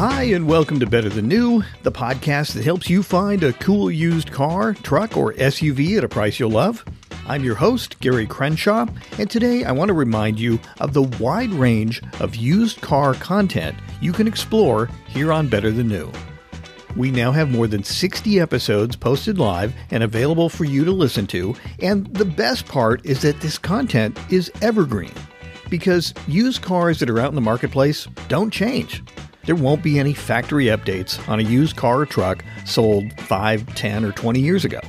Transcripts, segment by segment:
Hi, and welcome to Better Than New, the podcast that helps you find a cool used car, truck, or SUV at a price you'll love. I'm your host, Gary Crenshaw, and today I want to remind you of the wide range of used car content you can explore here on Better Than New. We now have more than 60 episodes posted live and available for you to listen to, and the best part is that this content is evergreen. Because used cars that are out in the marketplace don't change. There won't be any factory updates on a used car or truck sold 5, 10, or 20 years ago.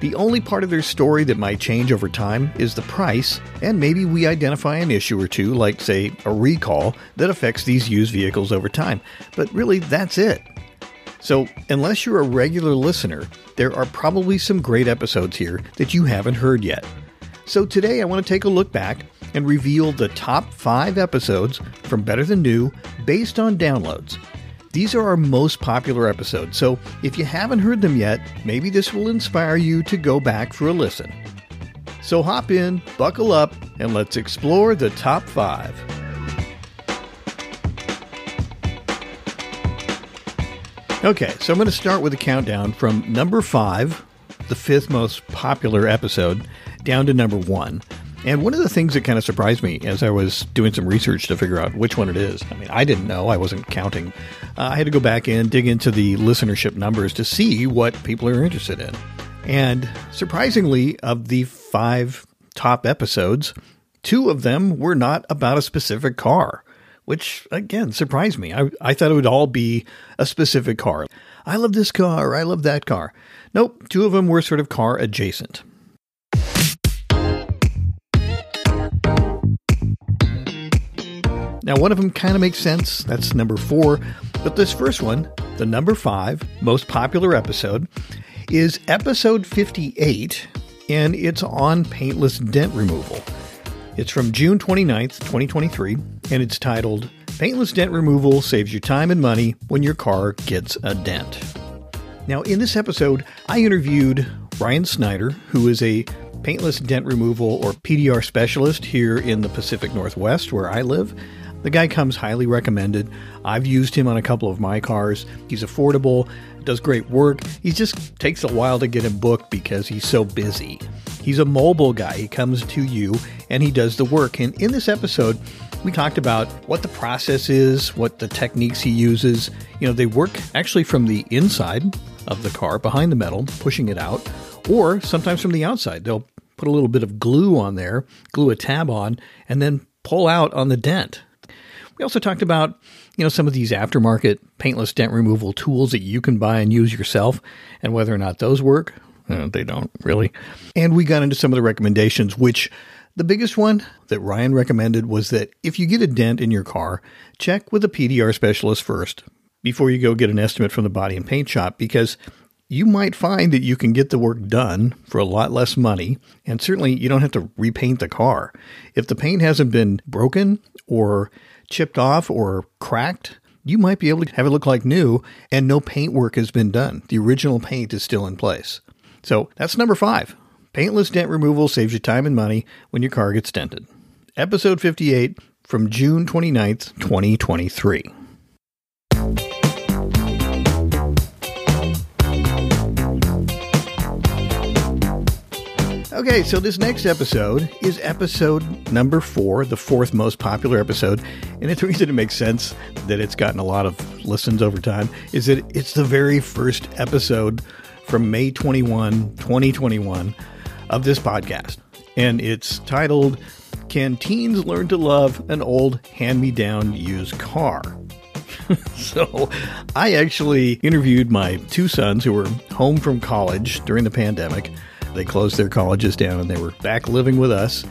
The only part of their story that might change over time is the price, and maybe we identify an issue or two, like, say, a recall, that affects these used vehicles over time. But really, that's it. So, unless you're a regular listener, there are probably some great episodes here that you haven't heard yet. So, today I want to take a look back and reveal the top five episodes from Better Than New based on downloads. These are our most popular episodes, so if you haven't heard them yet, maybe this will inspire you to go back for a listen. So hop in, buckle up, and let's explore the top five. Okay, so I'm going to start with a countdown from number five, the fifth most popular episode, down to number one. And one of the things that kind of surprised me as I was doing some research to figure out which one it is, I mean, I didn't know, I wasn't counting. Uh, I had to go back and dig into the listenership numbers to see what people are interested in. And surprisingly, of the five top episodes, two of them were not about a specific car, which again surprised me. I, I thought it would all be a specific car. I love this car, I love that car. Nope, two of them were sort of car adjacent. Now, one of them kind of makes sense. That's number four. But this first one, the number five most popular episode, is episode 58, and it's on paintless dent removal. It's from June 29th, 2023, and it's titled Paintless Dent Removal Saves You Time and Money When Your Car Gets a Dent. Now, in this episode, I interviewed Ryan Snider, who is a paintless dent removal or PDR specialist here in the Pacific Northwest where I live. The guy comes highly recommended. I've used him on a couple of my cars. He's affordable, does great work. He just takes a while to get him booked because he's so busy. He's a mobile guy. He comes to you and he does the work. And in this episode, we talked about what the process is, what the techniques he uses. You know, they work actually from the inside of the car, behind the metal, pushing it out, or sometimes from the outside. They'll put a little bit of glue on there, glue a tab on, and then pull out on the dent. We also talked about, you know, some of these aftermarket paintless dent removal tools that you can buy and use yourself and whether or not those work. Uh, they don't really. And we got into some of the recommendations, which the biggest one that Ryan recommended was that if you get a dent in your car, check with a PDR specialist first before you go get an estimate from the body and paint shop because you might find that you can get the work done for a lot less money, and certainly you don't have to repaint the car. If the paint hasn't been broken or chipped off or cracked, you might be able to have it look like new and no paint work has been done. The original paint is still in place. So that's number five. Paintless dent removal saves you time and money when your car gets dented. Episode 58 from June 29th, 2023. Okay, so this next episode is episode number four, the fourth most popular episode. And it's the reason it makes sense that it's gotten a lot of listens over time is that it's the very first episode from May 21, 2021 of this podcast. And it's titled, Can Teens Learn to Love an Old Hand Me Down Used Car? so I actually interviewed my two sons who were home from college during the pandemic they closed their colleges down and they were back living with us.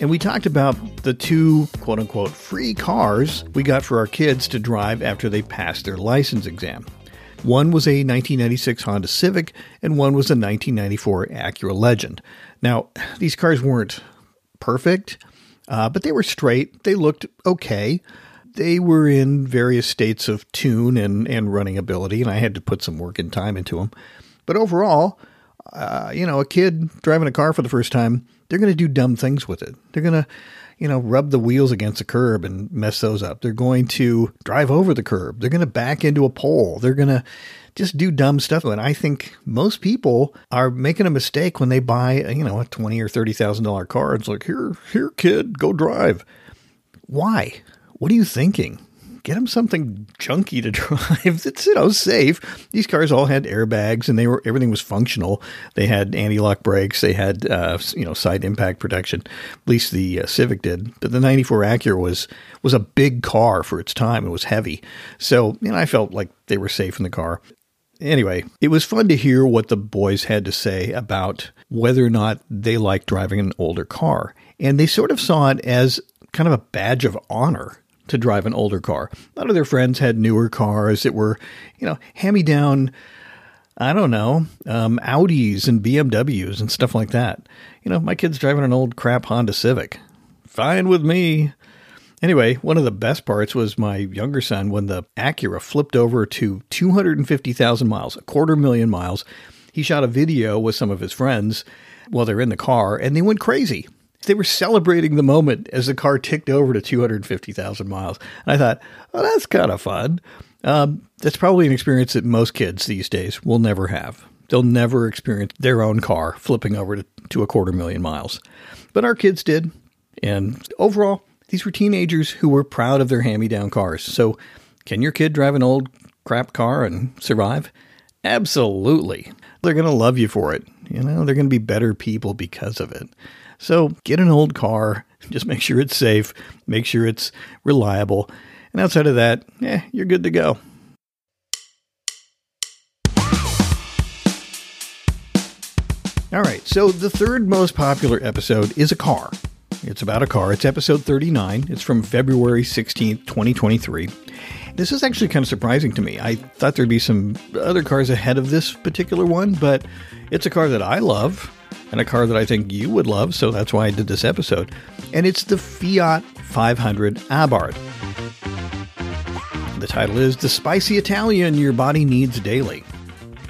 And we talked about the two quote unquote free cars we got for our kids to drive after they passed their license exam. One was a 1996 Honda Civic, and one was a 1994 Acura Legend. Now, these cars weren't perfect, uh, but they were straight. They looked okay. They were in various states of tune and, and running ability, and I had to put some work and time into them. But overall, uh, you know, a kid driving a car for the first time, they're going to do dumb things with it. They're going to, you know, rub the wheels against the curb and mess those up. They're going to drive over the curb. They're going to back into a pole. They're going to just do dumb stuff. And I think most people are making a mistake when they buy, you know, a twenty or thirty thousand dollar car. It's like, here, here, kid, go drive. Why? What are you thinking? Get them something junky to drive that's you know safe. These cars all had airbags and they were everything was functional. They had anti-lock brakes. They had uh, you know side impact protection. At least the uh, Civic did. But the '94 Acura was was a big car for its time. It was heavy, so you know I felt like they were safe in the car. Anyway, it was fun to hear what the boys had to say about whether or not they liked driving an older car. And they sort of saw it as kind of a badge of honor to drive an older car. A lot of their friends had newer cars that were, you know, hand me down. I don't know, um, Audis and BMWs and stuff like that. You know, my kid's driving an old crap Honda Civic. Fine with me. Anyway, one of the best parts was my younger son when the Acura flipped over to 250,000 miles, a quarter million miles. He shot a video with some of his friends while they're in the car and they went crazy they were celebrating the moment as the car ticked over to 250,000 miles. And I thought, oh, that's kind of fun. Um, that's probably an experience that most kids these days will never have. They'll never experience their own car flipping over to, to a quarter million miles. But our kids did. And overall, these were teenagers who were proud of their hand me down cars. So, can your kid drive an old crap car and survive? Absolutely. They're going to love you for it. You know, they're going to be better people because of it. So get an old car, just make sure it's safe, make sure it's reliable. And outside of that, eh, you're good to go. All right, so the third most popular episode is a car. It's about a car. It's episode 39. It's from February 16th, 2023. This is actually kind of surprising to me. I thought there'd be some other cars ahead of this particular one, but it's a car that I love and a car that I think you would love, so that's why I did this episode. And it's the Fiat 500 Abarth. The title is The Spicy Italian Your Body Needs Daily.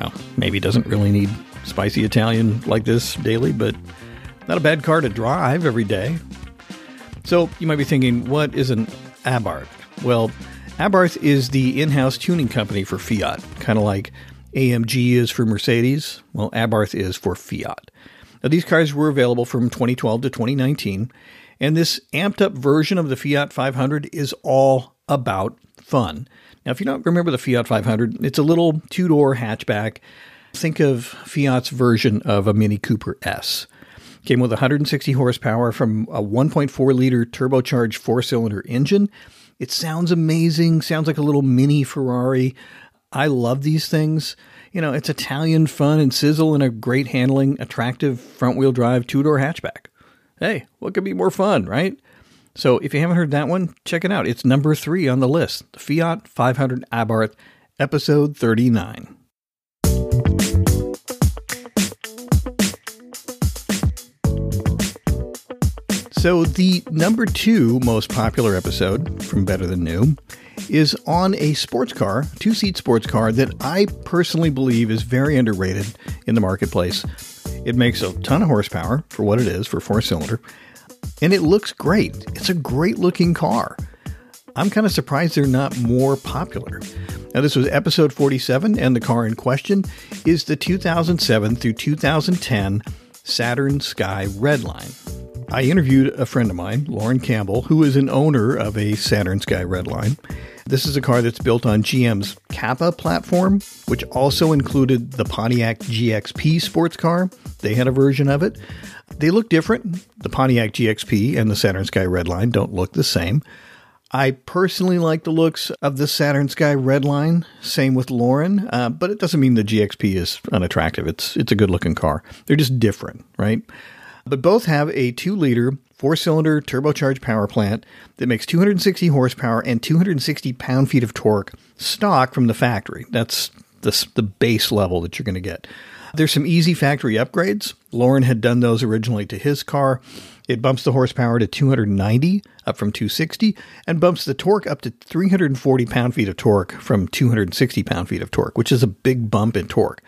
Well, maybe doesn't really need spicy Italian like this daily, but not a bad car to drive every day. So you might be thinking, what is an Abarth? Well, Abarth is the in house tuning company for Fiat, kind of like AMG is for Mercedes. Well, Abarth is for Fiat. Now, these cars were available from 2012 to 2019, and this amped up version of the Fiat 500 is all about fun. Now, if you don't remember the Fiat 500, it's a little two door hatchback. Think of Fiat's version of a Mini Cooper S. Came with 160 horsepower from a 1.4 liter turbocharged four cylinder engine. It sounds amazing, sounds like a little mini Ferrari. I love these things. You know, it's Italian fun and sizzle in a great handling, attractive front wheel drive two door hatchback. Hey, what could be more fun, right? So if you haven't heard that one, check it out. It's number three on the list the Fiat 500 Abarth, episode 39. So, the number two most popular episode from Better Than New is on a sports car, two seat sports car that I personally believe is very underrated in the marketplace. It makes a ton of horsepower for what it is for four cylinder, and it looks great. It's a great looking car. I'm kind of surprised they're not more popular. Now, this was episode 47, and the car in question is the 2007 through 2010 Saturn Sky Redline. I interviewed a friend of mine, Lauren Campbell, who is an owner of a Saturn Sky Redline. This is a car that's built on GM's Kappa platform, which also included the Pontiac GXP sports car. They had a version of it. They look different. The Pontiac GXP and the Saturn Sky Redline don't look the same. I personally like the looks of the Saturn Sky Redline. Same with Lauren, uh, but it doesn't mean the GXP is unattractive. It's it's a good looking car. They're just different, right? But both have a two liter four cylinder turbocharged power plant that makes 260 horsepower and 260 pound feet of torque stock from the factory. That's the, the base level that you're going to get. There's some easy factory upgrades. Lauren had done those originally to his car. It bumps the horsepower to 290 up from 260 and bumps the torque up to 340 pound feet of torque from 260 pound feet of torque, which is a big bump in torque.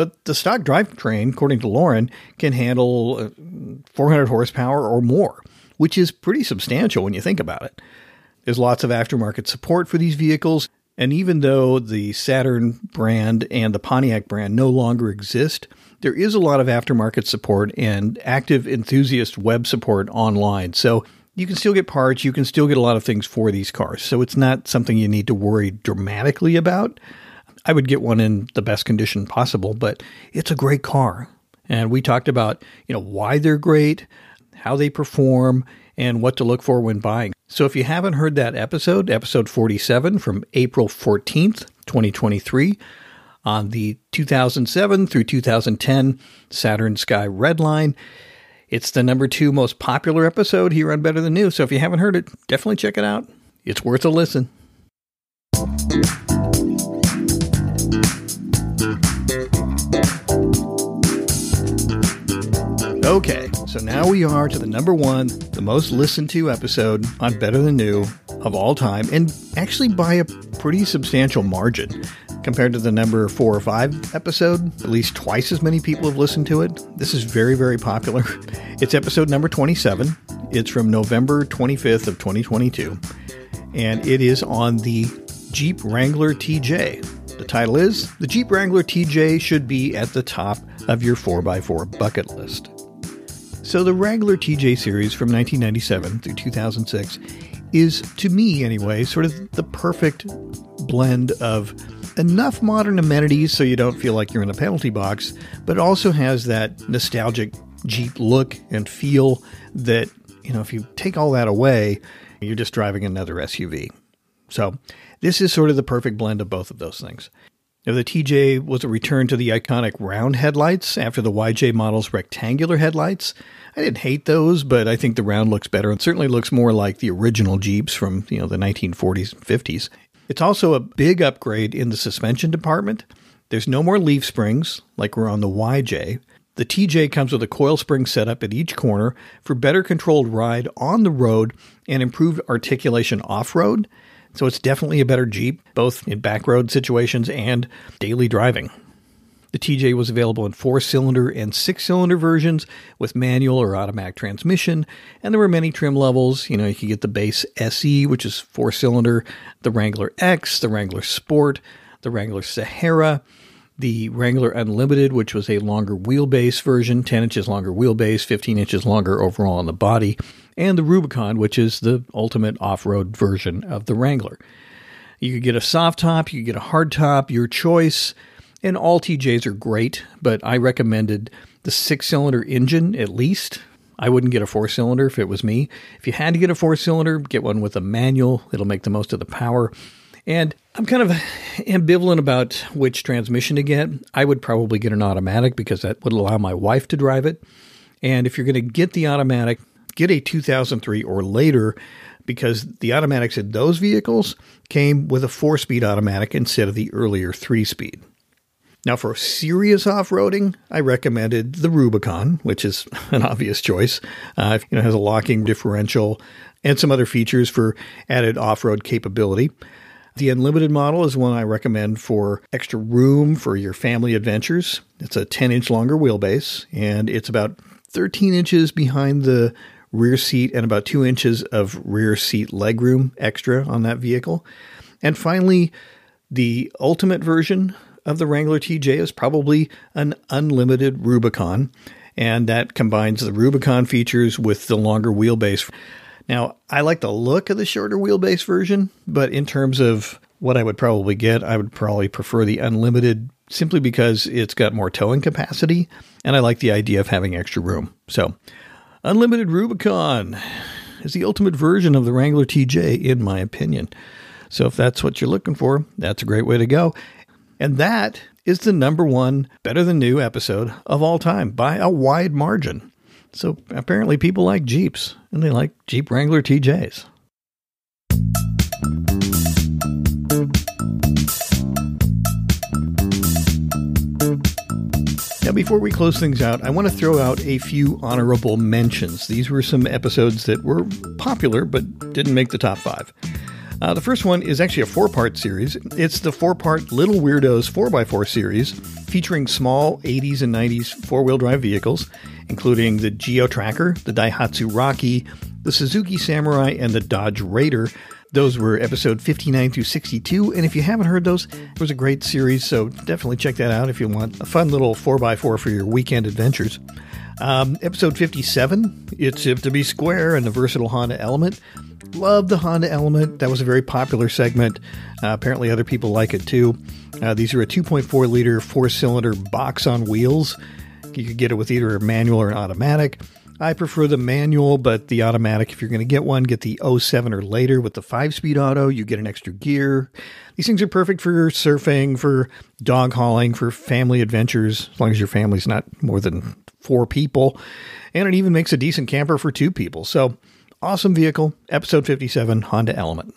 But the stock drivetrain, according to Lauren, can handle uh, 400 horsepower or more. which is pretty substantial when you think about it. There's lots of aftermarket support for these vehicles, and even though the Saturn brand and the Pontiac brand no longer exist, there is a lot of aftermarket support and active enthusiast web support online. So you can still get parts, you can still get a lot of things for these cars. So it's not something you need to worry dramatically about. I would get one in the best condition possible, but it's a great car. And we talked about, you know, why they're great, how they perform, and what to look for when buying. So if you haven't heard that episode, episode 47 from April 14th, 2023, on the 2007 through 2010 Saturn Sky Redline, it's the number two most popular episode here on Better Than New. So if you haven't heard it, definitely check it out. It's worth a listen. Okay, so now we are to the number one, the most listened to episode on Better Than New of all time, and actually by a pretty substantial margin. Compared to the number four or five episode, at least twice as many people have listened to it. This is very, very popular. It's episode number 27. It's from November 25th of 2022, and it is on the Jeep Wrangler TJ. The title is The Jeep Wrangler TJ Should Be at the Top of Your 4x4 Bucket List. So, the Wrangler TJ series from 1997 through 2006 is, to me anyway, sort of the perfect blend of enough modern amenities so you don't feel like you're in a penalty box, but also has that nostalgic Jeep look and feel that, you know, if you take all that away, you're just driving another SUV. So, this is sort of the perfect blend of both of those things. Now, the TJ was a return to the iconic round headlights after the YJ model's rectangular headlights. I didn't hate those, but I think the round looks better and certainly looks more like the original Jeeps from, you know, the 1940s and 50s. It's also a big upgrade in the suspension department. There's no more leaf springs like we're on the YJ. The TJ comes with a coil spring setup at each corner for better controlled ride on the road and improved articulation off road. So it's definitely a better Jeep, both in back road situations and daily driving. The TJ was available in four cylinder and six cylinder versions with manual or automatic transmission, and there were many trim levels. You know, you could get the base SE, which is four cylinder, the Wrangler X, the Wrangler Sport, the Wrangler Sahara, the Wrangler Unlimited, which was a longer wheelbase version, 10 inches longer wheelbase, 15 inches longer overall on the body, and the Rubicon, which is the ultimate off road version of the Wrangler. You could get a soft top, you could get a hard top, your choice. And all TJs are great, but I recommended the six cylinder engine at least. I wouldn't get a four cylinder if it was me. If you had to get a four cylinder, get one with a manual, it'll make the most of the power. And I'm kind of ambivalent about which transmission to get. I would probably get an automatic because that would allow my wife to drive it. And if you're going to get the automatic, get a 2003 or later because the automatics in those vehicles came with a four speed automatic instead of the earlier three speed. Now, for serious off-roading, I recommended the Rubicon, which is an obvious choice. Uh, you know, has a locking differential and some other features for added off-road capability. The Unlimited model is one I recommend for extra room for your family adventures. It's a 10 inch longer wheelbase, and it's about 13 inches behind the rear seat and about 2 inches of rear seat legroom extra on that vehicle. And finally, the ultimate version of the Wrangler TJ is probably an unlimited Rubicon, and that combines the Rubicon features with the longer wheelbase. Now, I like the look of the shorter wheelbase version, but in terms of what I would probably get, I would probably prefer the unlimited simply because it's got more towing capacity, and I like the idea of having extra room. So, Unlimited Rubicon is the ultimate version of the Wrangler TJ, in my opinion. So, if that's what you're looking for, that's a great way to go. And that is the number one Better Than New episode of all time by a wide margin. So apparently people like Jeeps and they like Jeep Wrangler TJs. Now, before we close things out, I want to throw out a few honorable mentions. These were some episodes that were popular but didn't make the top five. Uh, the first one is actually a four part series. It's the four part Little Weirdos 4x4 series featuring small 80s and 90s four wheel drive vehicles, including the Geo Tracker, the Daihatsu Rocky, the Suzuki Samurai, and the Dodge Raider. Those were episode 59 through 62. And if you haven't heard those, it was a great series. So definitely check that out if you want a fun little 4x4 for your weekend adventures. Um, episode 57, it's Hip to Be Square and the Versatile Honda Element. Love the Honda Element. That was a very popular segment. Uh, apparently, other people like it too. Uh, these are a 2.4 liter four cylinder box on wheels. You could get it with either a manual or an automatic. I prefer the manual, but the automatic, if you're going to get one, get the 07 or later with the 5 speed auto. You get an extra gear. These things are perfect for surfing, for dog hauling, for family adventures, as long as your family's not more than four people. And it even makes a decent camper for two people. So, awesome vehicle, episode 57, Honda Element.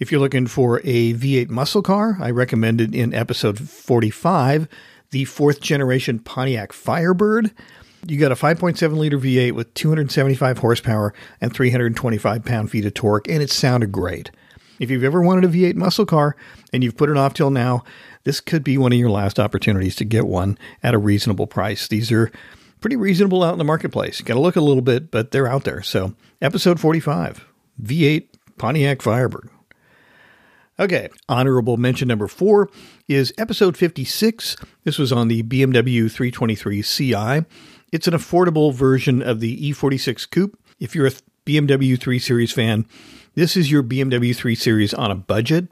If you're looking for a V8 muscle car, I recommended in episode 45 the fourth generation Pontiac Firebird. You got a 5.7 liter V8 with 275 horsepower and 325 pound feet of torque, and it sounded great. If you've ever wanted a V8 muscle car and you've put it off till now, this could be one of your last opportunities to get one at a reasonable price. These are pretty reasonable out in the marketplace. Got to look a little bit, but they're out there. So, episode 45 V8 Pontiac Firebird. Okay, honorable mention number four is episode 56. This was on the BMW 323 CI. It's an affordable version of the E46 Coupe. If you're a BMW 3 Series fan, this is your BMW 3 Series on a budget.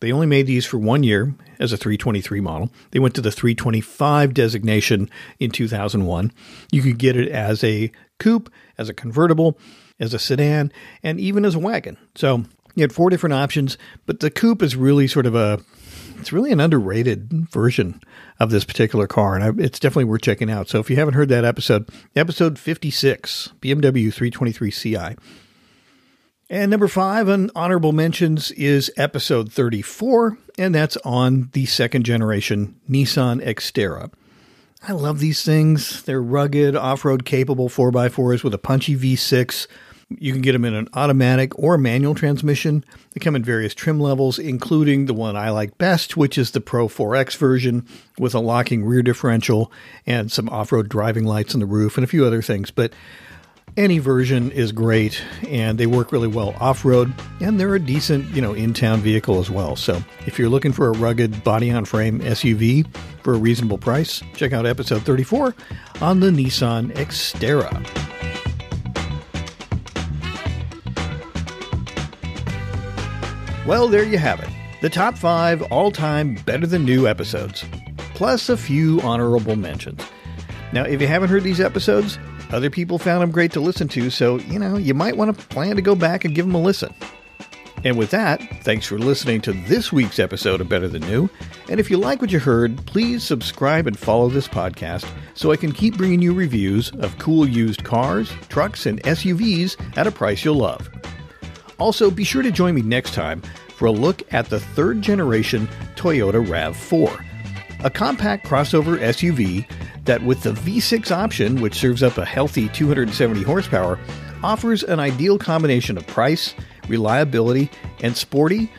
They only made these for one year as a 323 model. They went to the 325 designation in 2001. You could get it as a coupe, as a convertible, as a sedan, and even as a wagon. So you had four different options, but the coupe is really sort of a it's really an underrated version of this particular car, and it's definitely worth checking out. So if you haven't heard that episode, episode 56, BMW 323 Ci. And number five on honorable mentions is episode 34, and that's on the second generation Nissan Xterra. I love these things. They're rugged, off road capable 4x4s with a punchy V6 you can get them in an automatic or manual transmission. They come in various trim levels, including the one I like best, which is the Pro 4X version with a locking rear differential and some off road driving lights on the roof and a few other things. But any version is great and they work really well off road and they're a decent, you know, in town vehicle as well. So if you're looking for a rugged body on frame SUV for a reasonable price, check out episode 34 on the Nissan Xterra. Well, there you have it. The top five all time better than new episodes, plus a few honorable mentions. Now, if you haven't heard these episodes, other people found them great to listen to, so, you know, you might want to plan to go back and give them a listen. And with that, thanks for listening to this week's episode of Better Than New. And if you like what you heard, please subscribe and follow this podcast so I can keep bringing you reviews of cool used cars, trucks, and SUVs at a price you'll love. Also, be sure to join me next time for a look at the third generation Toyota RAV4, a compact crossover SUV that, with the V6 option, which serves up a healthy 270 horsepower, offers an ideal combination of price, reliability, and sporty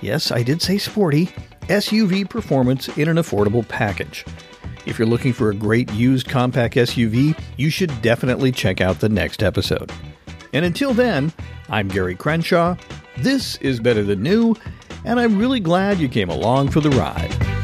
yes, I did say sporty SUV performance in an affordable package. If you're looking for a great used compact SUV, you should definitely check out the next episode. And until then, I'm Gary Crenshaw. This is Better Than New, and I'm really glad you came along for the ride.